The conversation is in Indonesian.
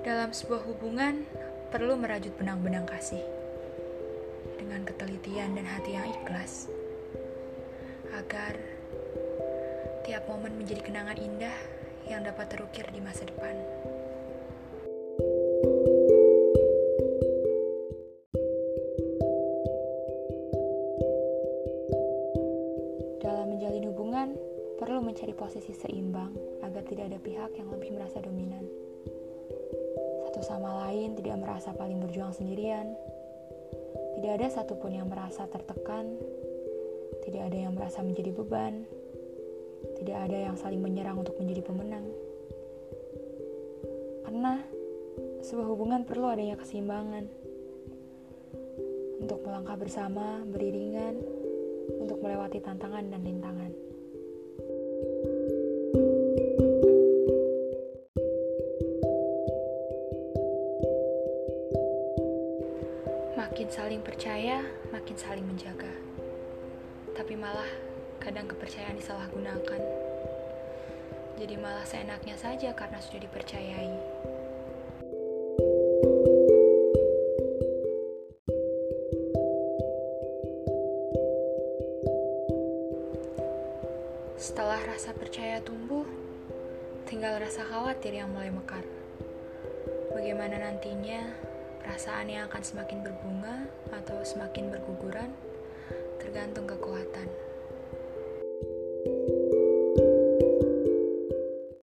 Dalam sebuah hubungan, perlu merajut benang-benang kasih dengan ketelitian dan hati yang ikhlas, agar tiap momen menjadi kenangan indah yang dapat terukir di masa depan. Dalam menjalin hubungan, perlu mencari posisi seimbang agar tidak ada pihak yang lebih merasa dominan. Satu sama lain tidak merasa paling berjuang sendirian. Tidak ada satupun yang merasa tertekan. Tidak ada yang merasa menjadi beban. Tidak ada yang saling menyerang untuk menjadi pemenang. Karena sebuah hubungan perlu adanya keseimbangan. Untuk melangkah bersama, beriringan, untuk melewati tantangan dan rintangan. Makin saling percaya, makin saling menjaga. Tapi malah kadang kepercayaan disalahgunakan. Jadi malah seenaknya saja karena sudah dipercayai. Setelah rasa percaya tumbuh, tinggal rasa khawatir yang mulai mekar. Bagaimana nantinya perasaan yang akan semakin berbunga atau semakin berguguran, tergantung kekuatan.